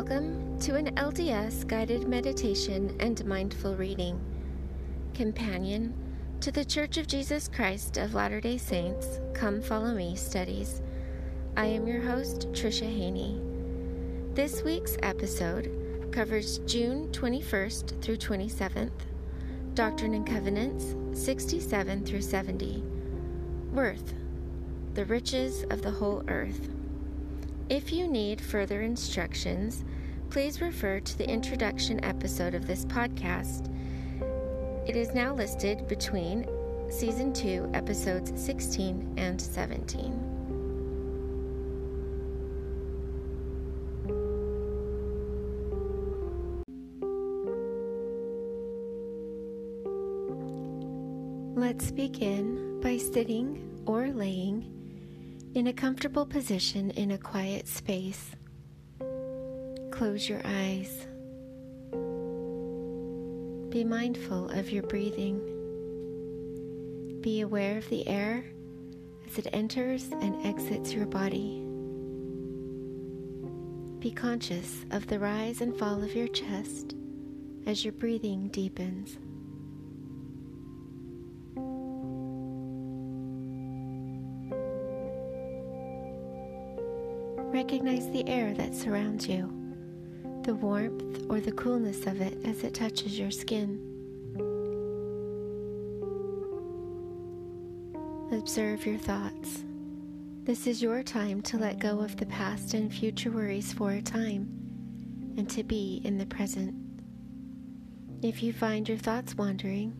Welcome to an LDS guided meditation and mindful reading, companion to the Church of Jesus Christ of Latter day Saints Come Follow Me studies. I am your host, Tricia Haney. This week's episode covers June 21st through 27th, Doctrine and Covenants 67 through 70, Worth, the riches of the whole earth. If you need further instructions, please refer to the introduction episode of this podcast. It is now listed between Season 2, Episodes 16 and 17. Let's begin by sitting or laying in a comfortable position in a quiet space. Close your eyes. Be mindful of your breathing. Be aware of the air as it enters and exits your body. Be conscious of the rise and fall of your chest as your breathing deepens. Recognize the air that surrounds you, the warmth or the coolness of it as it touches your skin. Observe your thoughts. This is your time to let go of the past and future worries for a time and to be in the present. If you find your thoughts wandering,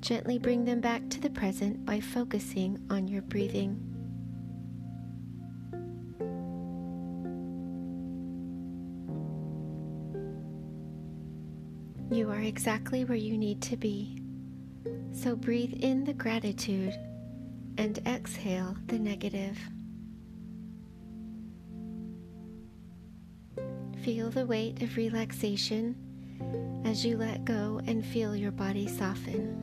gently bring them back to the present by focusing on your breathing. You are exactly where you need to be. So breathe in the gratitude and exhale the negative. Feel the weight of relaxation as you let go and feel your body soften.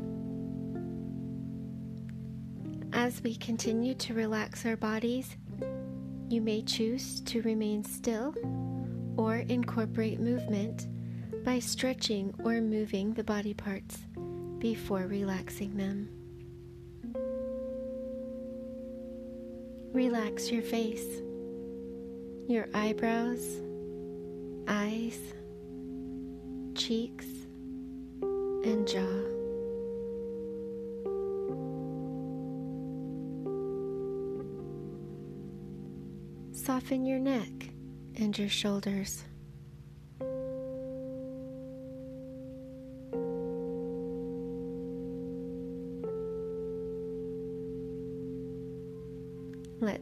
As we continue to relax our bodies, you may choose to remain still or incorporate movement by stretching or moving the body parts before relaxing them. Relax your face, your eyebrows, eyes, cheeks, and jaw. Soften your neck and your shoulders.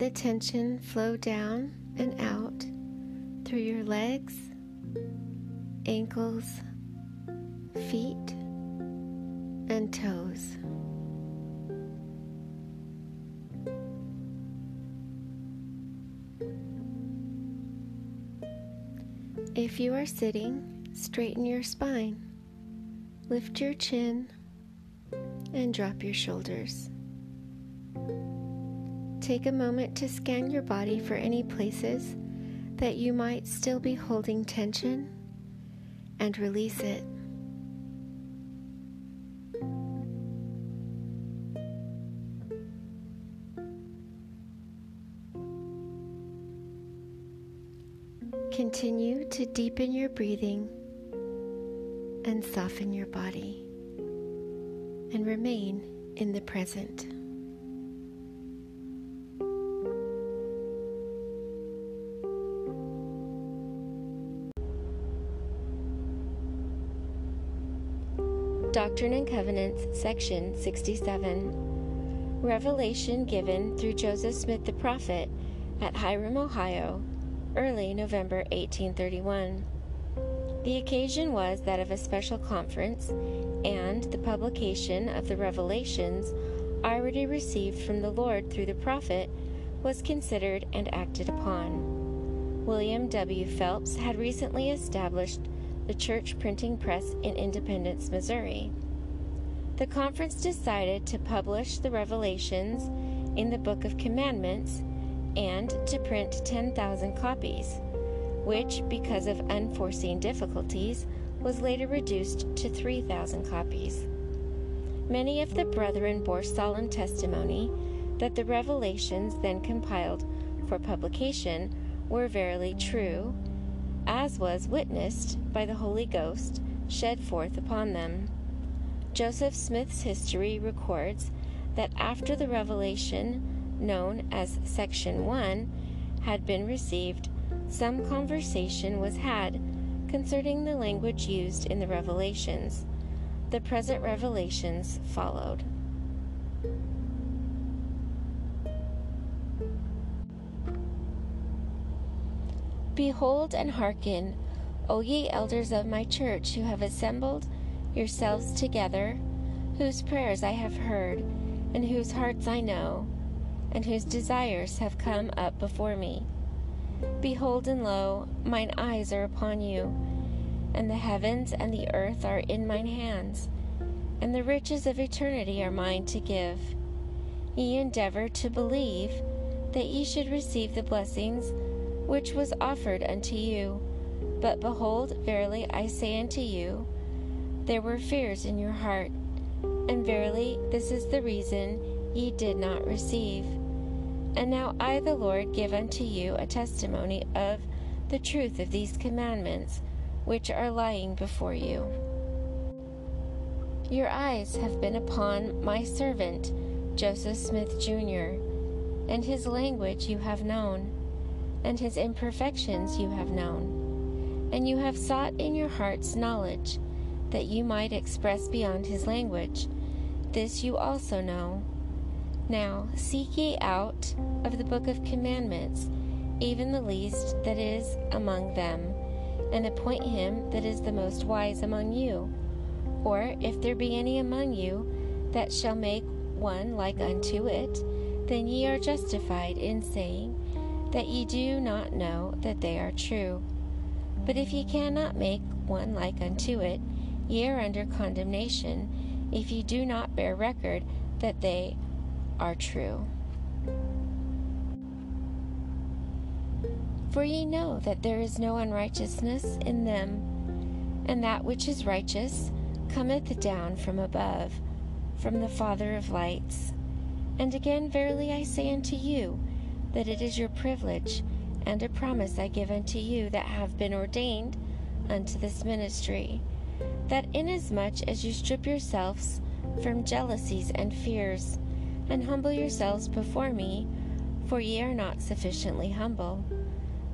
Let the tension flow down and out through your legs, ankles, feet, and toes. If you are sitting, straighten your spine, lift your chin, and drop your shoulders. Take a moment to scan your body for any places that you might still be holding tension and release it. Continue to deepen your breathing and soften your body and remain in the present. Doctrine and Covenants, Section 67. Revelation given through Joseph Smith the Prophet at Hiram, Ohio, early November 1831. The occasion was that of a special conference and the publication of the revelations already received from the Lord through the prophet was considered and acted upon. William W. Phelps had recently established the church printing press in Independence, Missouri. The conference decided to publish the revelations in the Book of Commandments and to print 10,000 copies, which, because of unforeseen difficulties, was later reduced to 3,000 copies. Many of the brethren bore solemn testimony that the revelations then compiled for publication were verily true as was witnessed by the Holy Ghost shed forth upon them. Joseph Smith's history records that after the revelation, known as Section 1, had been received, some conversation was had concerning the language used in the revelations. The present revelations followed. Behold and hearken, O ye elders of my church, who have assembled yourselves together, whose prayers I have heard, and whose hearts I know, and whose desires have come up before me. Behold and lo, mine eyes are upon you, and the heavens and the earth are in mine hands, and the riches of eternity are mine to give. Ye endeavor to believe that ye should receive the blessings which was offered unto you. But behold, verily I say unto you, there were fears in your heart, and verily this is the reason ye did not receive. And now I, the Lord, give unto you a testimony of the truth of these commandments, which are lying before you. Your eyes have been upon my servant, Joseph Smith, Jr., and his language you have known and his imperfections you have known. And you have sought in your hearts knowledge, that you might express beyond his language. This you also know. Now seek ye out of the book of commandments, even the least that is among them, and appoint him that is the most wise among you. Or if there be any among you that shall make one like unto it, then ye are justified in saying, that ye do not know that they are true. But if ye cannot make one like unto it, ye are under condemnation, if ye do not bear record that they are true. For ye know that there is no unrighteousness in them, and that which is righteous cometh down from above, from the Father of lights. And again, verily I say unto you, that it is your privilege and a promise I give unto you that have been ordained unto this ministry, that inasmuch as you strip yourselves from jealousies and fears, and humble yourselves before me, for ye are not sufficiently humble,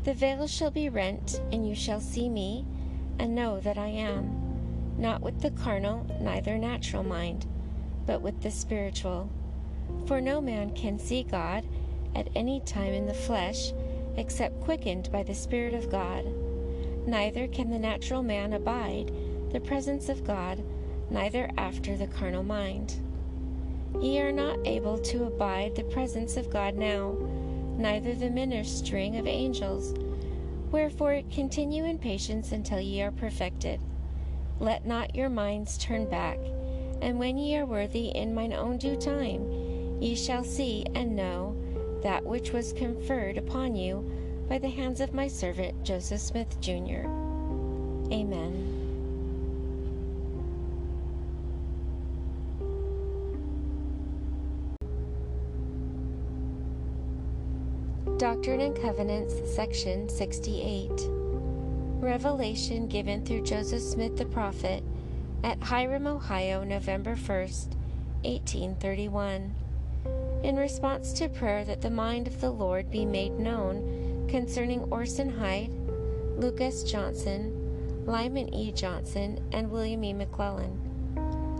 the veil shall be rent, and you shall see me, and know that I am, not with the carnal, neither natural mind, but with the spiritual. For no man can see God at any time in the flesh, except quickened by the Spirit of God. Neither can the natural man abide the presence of God, neither after the carnal mind. Ye are not able to abide the presence of God now, neither the ministering of angels. Wherefore continue in patience until ye are perfected. Let not your minds turn back, and when ye are worthy in mine own due time, ye shall see and know that which was conferred upon you by the hands of my servant Joseph Smith, Jr. Amen. Doctrine and Covenants, Section 68. Revelation given through Joseph Smith the Prophet at Hiram, Ohio, November 1st, 1831 in response to prayer that the mind of the Lord be made known concerning Orson Hyde, Luke S. Johnson, Lyman E. Johnson, and William E. McLellin.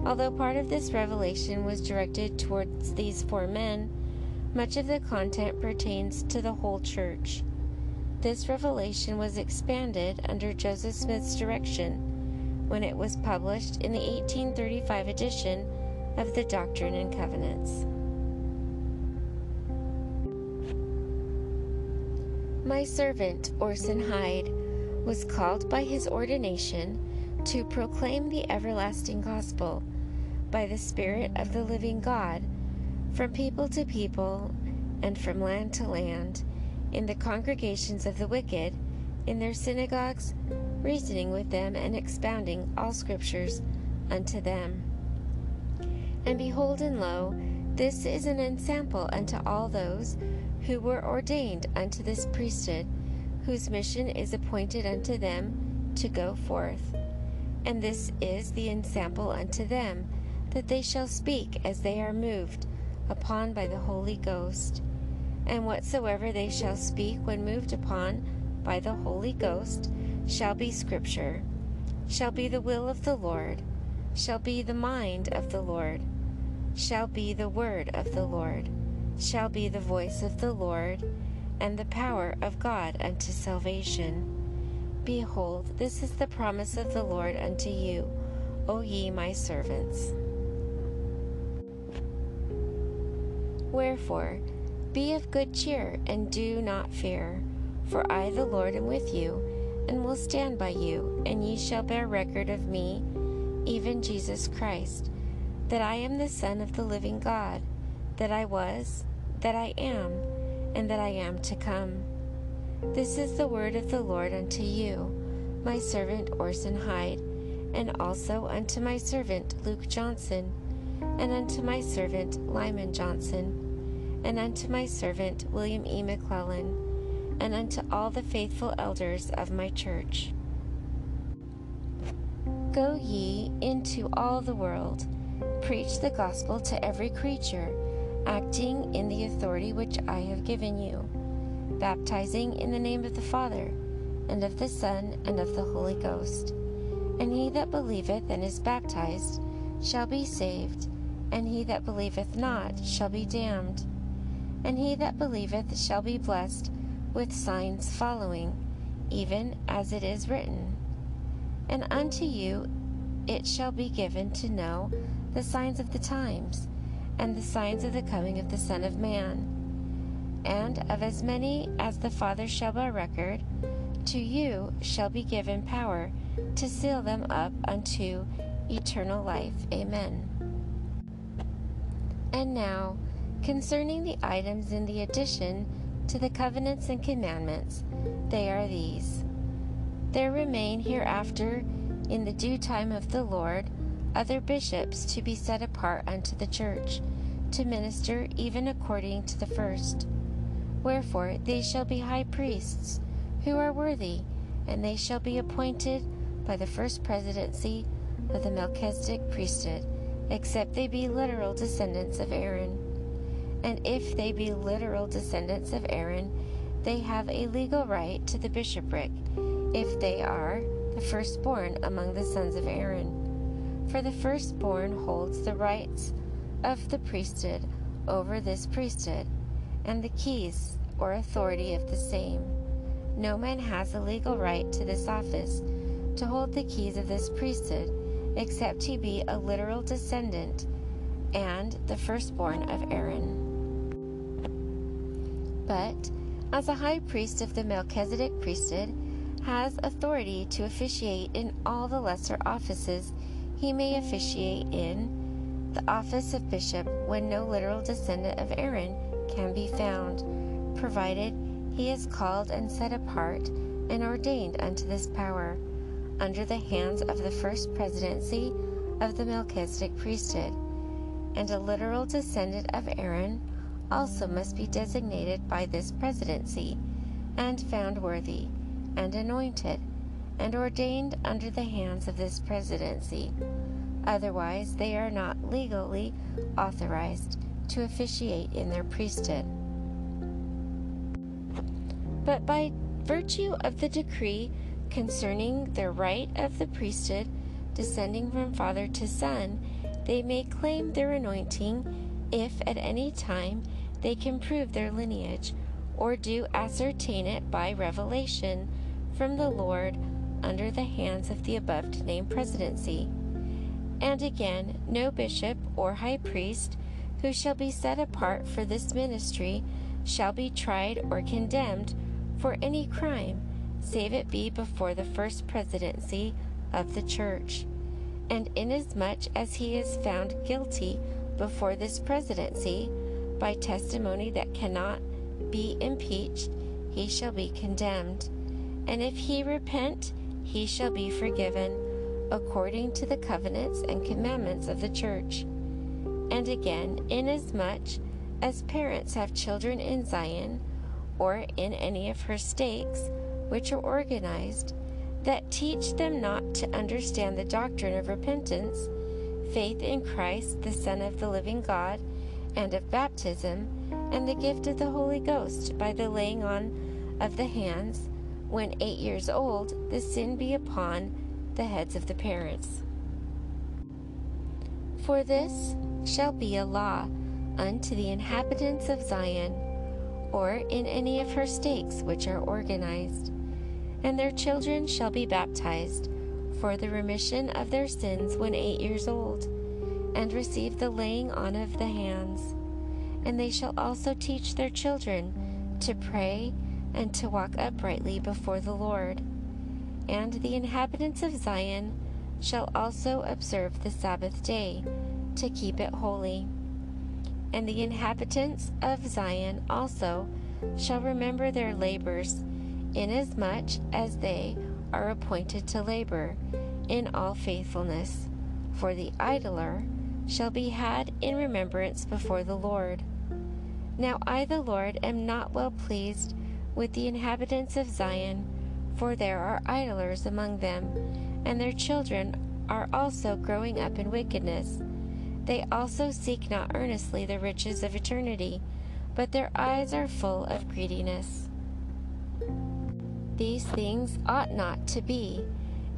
Although part of this revelation was directed towards these four men, much of the content pertains to the whole church. This revelation was expanded under Joseph Smith's direction when it was published in the 1835 edition of the Doctrine and Covenants. My servant Orson Hyde was called by his ordination to proclaim the everlasting gospel by the Spirit of the living God from people to people and from land to land, in the congregations of the wicked, in their synagogues, reasoning with them and expounding all scriptures unto them. And behold, and lo, this is an ensample unto all those who were ordained unto this priesthood, whose mission is appointed unto them to go forth. And this is the ensample unto them that they shall speak as they are moved upon by the Holy Ghost. And whatsoever they shall speak when moved upon by the Holy Ghost shall be Scripture, shall be the will of the Lord, shall be the mind of the Lord, shall be the word of the Lord, shall be the voice of the Lord, and the power of God unto salvation. Behold, this is the promise of the Lord unto you, O ye my servants. Wherefore, be of good cheer, and do not fear. For I, the Lord, am with you, and will stand by you, and ye shall bear record of me, even Jesus Christ, that I am the Son of the living God, that I was, that I am, and that I am to come. This is the word of the Lord unto you, my servant Orson Hyde, and also unto my servant Luke Johnson, and unto my servant Lyman Johnson and unto my servant William E. McLellin, and unto all the faithful elders of my church. Go ye into all the world, preach the gospel to every creature, acting in the authority which I have given you, baptizing in the name of the Father, and of the Son, and of the Holy Ghost. And he that believeth and is baptized shall be saved, and he that believeth not shall be damned and he that believeth shall be blessed with signs following, even as it is written. And unto you it shall be given to know the signs of the times, and the signs of the coming of the Son of Man. And of as many as the Father shall bear record, to you shall be given power to seal them up unto eternal life. Amen. And now, Concerning the items in the addition to the covenants and commandments, they are these. There remain hereafter, in the due time of the Lord, other bishops to be set apart unto the church, to minister even according to the first. Wherefore they shall be high priests, who are worthy, and they shall be appointed by the first presidency of the Melchizedek priesthood, except they be literal descendants of Aaron. And if they be literal descendants of Aaron, they have a legal right to the bishopric, if they are the firstborn among the sons of Aaron. For the firstborn holds the rights of the priesthood over this priesthood, and the keys or authority of the same. No man has a legal right to this office to hold the keys of this priesthood, except he be a literal descendant and the firstborn of Aaron. But, as a high priest of the Melchizedek priesthood has authority to officiate in all the lesser offices, he may officiate in the office of bishop when no literal descendant of Aaron can be found, provided he is called and set apart and ordained unto this power, under the hands of the first presidency of the Melchizedek priesthood, and a literal descendant of Aaron also must be designated by this presidency, and found worthy, and anointed, and ordained under the hands of this presidency. Otherwise, they are not legally authorized to officiate in their priesthood. But by virtue of the decree concerning the right of the priesthood descending from father to son, they may claim their anointing if at any time they can prove their lineage or do ascertain it by revelation from the Lord under the hands of the above named presidency. And again, no bishop or high priest who shall be set apart for this ministry shall be tried or condemned for any crime, save it be before the first presidency of the church. And inasmuch as he is found guilty before this presidency by testimony that cannot be impeached, he shall be condemned. And if he repent, he shall be forgiven, according to the covenants and commandments of the church. And again, inasmuch as parents have children in Zion, or in any of her stakes, which are organized, that teach them not to understand the doctrine of repentance, faith in Christ, the Son of the living God, and of baptism, and the gift of the Holy Ghost by the laying on of the hands, when eight years old, the sin be upon the heads of the parents. For this shall be a law unto the inhabitants of Zion, or in any of her stakes which are organized, and their children shall be baptized for the remission of their sins when eight years old, and receive the laying on of the hands. And they shall also teach their children to pray and to walk uprightly before the Lord. And the inhabitants of Zion shall also observe the Sabbath day, to keep it holy. And the inhabitants of Zion also shall remember their labors, inasmuch as they are appointed to labor in all faithfulness. For the idler shall be had in remembrance before the Lord. Now I, the Lord, am not well pleased with the inhabitants of Zion, for there are idlers among them, and their children are also growing up in wickedness. They also seek not earnestly the riches of eternity, but their eyes are full of greediness. These things ought not to be,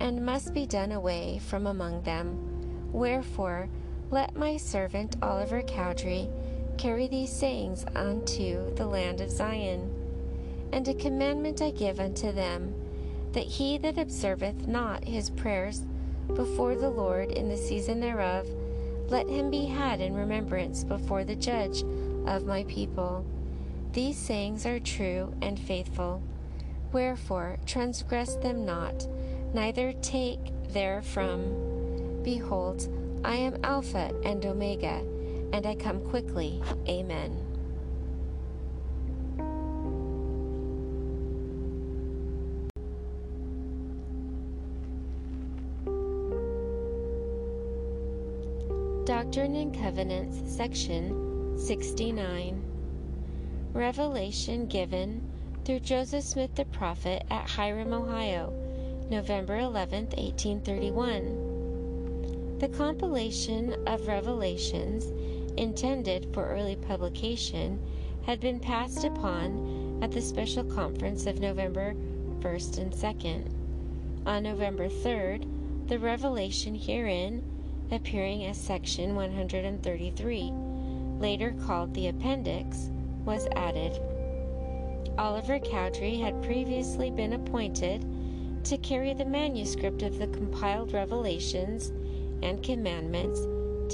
and must be done away from among them. Wherefore, let my servant Oliver Cowdery carry these sayings unto the land of Zion. And a commandment I give unto them, that he that observeth not his prayers before the Lord in the season thereof, let him be had in remembrance before the judge of my people. These sayings are true and faithful. Wherefore, transgress them not, neither take therefrom. Behold, I am Alpha and Omega, and I come quickly. Amen. Covenants, section 69. Revelation given through Joseph Smith the prophet at Hiram, Ohio, November 11, 1831. The compilation of revelations intended for early publication had been passed upon at the special conference of November 1st and 2nd. On November 3rd, the revelation herein appearing as section 133, later called the Appendix, was added. Oliver Cowdery had previously been appointed to carry the manuscript of the compiled Revelations and Commandments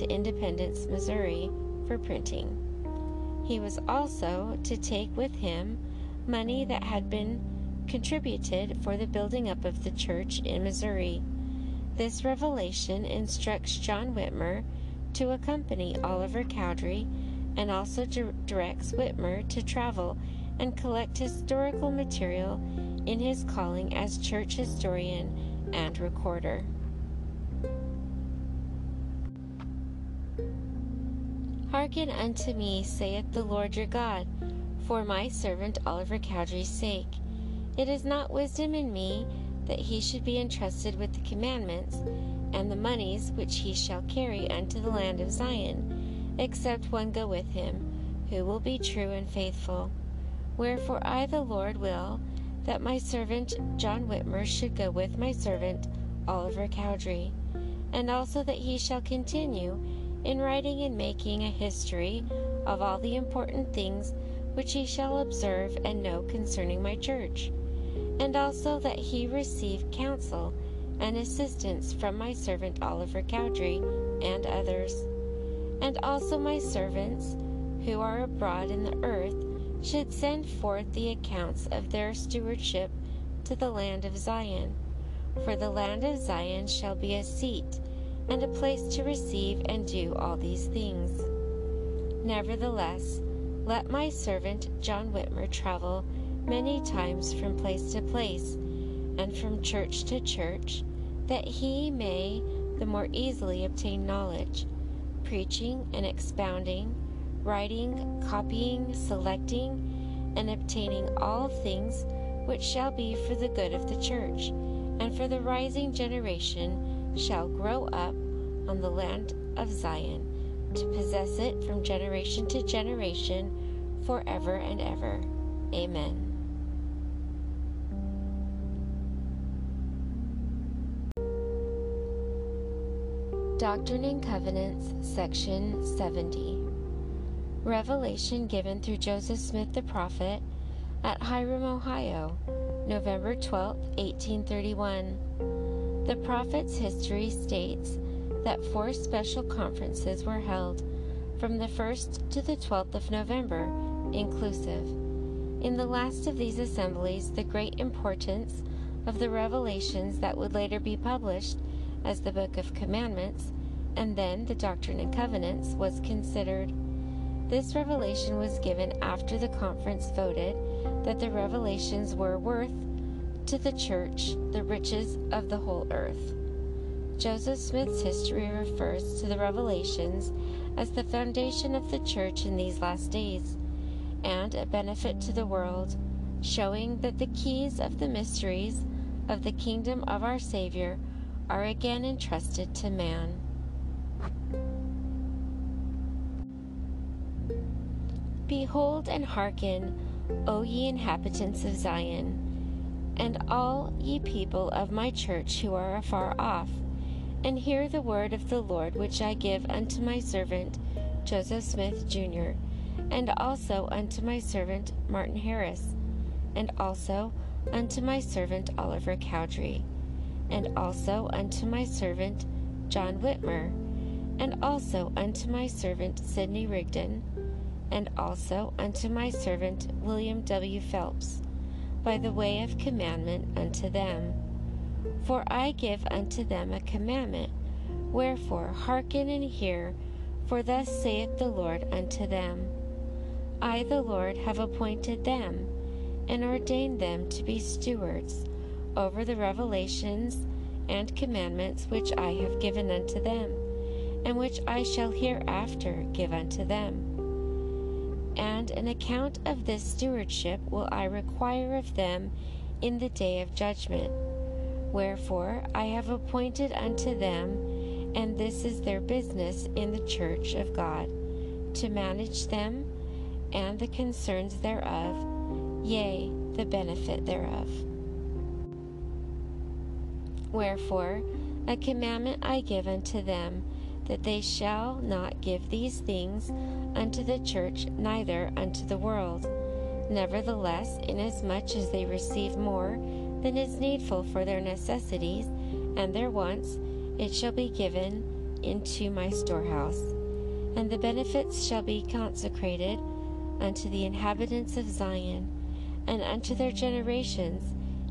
to Independence, Missouri for printing. He was also to take with him money that had been contributed for the building up of the church in Missouri this revelation instructs John Whitmer to accompany Oliver Cowdery and also directs Whitmer to travel and collect historical material in his calling as church historian and recorder. Hearken unto me, saith the Lord your God, for my servant Oliver Cowdery's sake. It is not wisdom in me that he should be entrusted with the commandments and the monies which he shall carry unto the land of Zion, except one go with him, who will be true and faithful. Wherefore I, the Lord, will that my servant John Whitmer should go with my servant Oliver Cowdery, and also that he shall continue in writing and making a history of all the important things which he shall observe and know concerning my church, and also that he receive counsel and assistance from my servant Oliver Cowdery and others. And also my servants, who are abroad in the earth, should send forth the accounts of their stewardship to the land of Zion. For the land of Zion shall be a seat and a place to receive and do all these things. Nevertheless, let my servant John Whitmer travel many times from place to place and from church to church, that he may the more easily obtain knowledge, preaching and expounding, writing, copying, selecting, and obtaining all things which shall be for the good of the church, and for the rising generation shall grow up on the land of Zion to possess it from generation to generation forever and ever. Amen. Doctrine and Covenants, Section 70. Revelation given through Joseph Smith the prophet at Hiram, Ohio, November 12, 1831. The prophet's history states that four special conferences were held from the 1st to the 12th of November, inclusive. In the last of these assemblies, the great importance of the revelations that would later be published as the Book of Commandments and then the Doctrine and Covenants was considered. This revelation was given after the conference voted that the revelations were worth to the church the riches of the whole earth. Joseph Smith's history refers to the revelations as the foundation of the church in these last days and a benefit to the world, showing that the keys of the mysteries of the kingdom of our Savior are again entrusted to man. Behold and hearken, O ye inhabitants of Zion, and all ye people of my church who are afar off and hear the word of the Lord which I give unto my servant Joseph Smith, Jr., and also unto my servant Martin Harris, and also unto my servant Oliver Cowdery, and also unto my servant John Whitmer, and also unto my servant Sidney Rigdon, and also unto my servant William W. Phelps, by the way of commandment unto them for I give unto them a commandment. Wherefore, hearken and hear, for thus saith the Lord unto them I, the Lord, have appointed them, and ordained them to be stewards over the revelations and commandments which I have given unto them, and which I shall hereafter give unto them. And an account of this stewardship will I require of them in the day of judgment. Wherefore I have appointed unto them, and this is their business in the church of God, to manage them and the concerns thereof, yea, the benefit thereof. Wherefore, a commandment I give unto them, that they shall not give these things unto the church, neither unto the world. Nevertheless, inasmuch as they receive more than is needful for their necessities and their wants, it shall be given into my storehouse. And the benefits shall be consecrated unto the inhabitants of Zion, and unto their generations,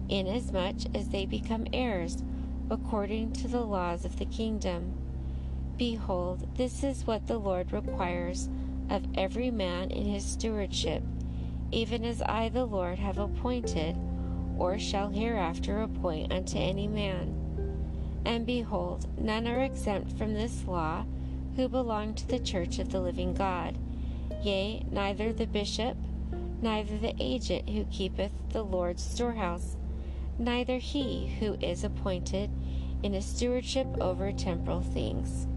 inasmuch as they become heirs according to the laws of the kingdom. Behold, this is what the Lord requires of every man in his stewardship, even as I, the Lord, have appointed or shall hereafter appoint unto any man. And behold, none are exempt from this law who belong to the church of the living God, yea, neither the bishop, neither the agent who keepeth the Lord's storehouse, neither he who is appointed in a stewardship over temporal things.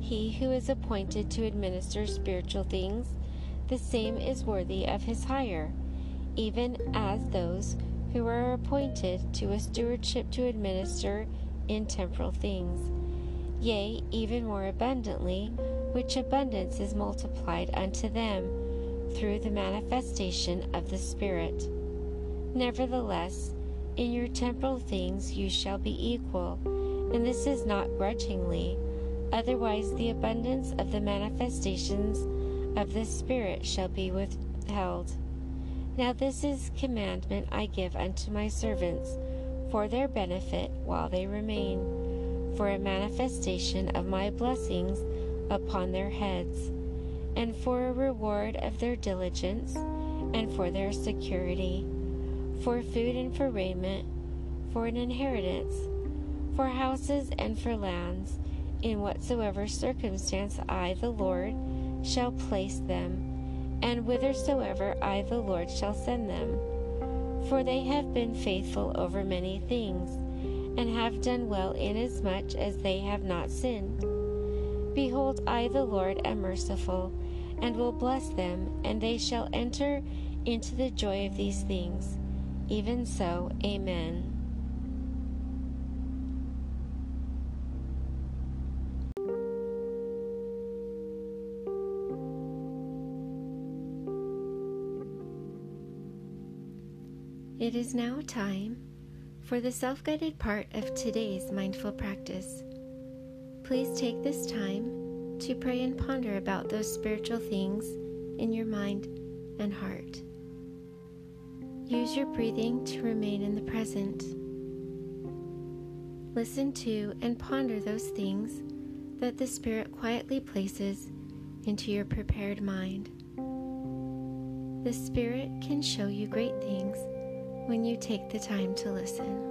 He who is appointed to administer spiritual things, the same is worthy of his hire even as those who are appointed to a stewardship to administer in temporal things. yea, even more abundantly, which abundance is multiplied unto them through the manifestation of the Spirit. Nevertheless, in your temporal things you shall be equal, and this is not grudgingly, otherwise, the abundance of the manifestations of the Spirit shall be withheld. Now, this is commandment I give unto my servants for their benefit while they remain, for a manifestation of my blessings upon their heads, and for a reward of their diligence, and for their security, for food and for raiment, for an inheritance, for houses and for lands, in whatsoever circumstance I, the Lord, shall place them, and whithersoever I, the Lord, shall send them. For they have been faithful over many things, and have done well inasmuch as they have not sinned. Behold, I, the Lord, am merciful, and will bless them, and they shall enter into the joy of these things. Even so, Amen. It is now time for the self guided part of today's mindful practice. Please take this time to pray and ponder about those spiritual things in your mind and heart. Use your breathing to remain in the present. Listen to and ponder those things that the Spirit quietly places into your prepared mind. The Spirit can show you great things when you take the time to listen.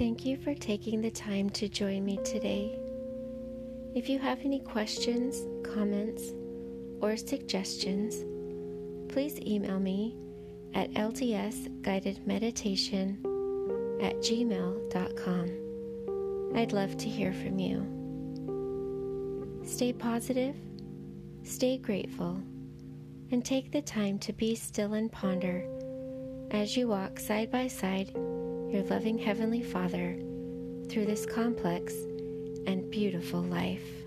Thank you for taking the time to join me today. If you have any questions, comments, or suggestions, please email me at ldsguidedmeditation at gmail.com. I'd love to hear from you. Stay positive, stay grateful, and take the time to be still and ponder as you walk side by side your loving Heavenly Father through this complex and beautiful life.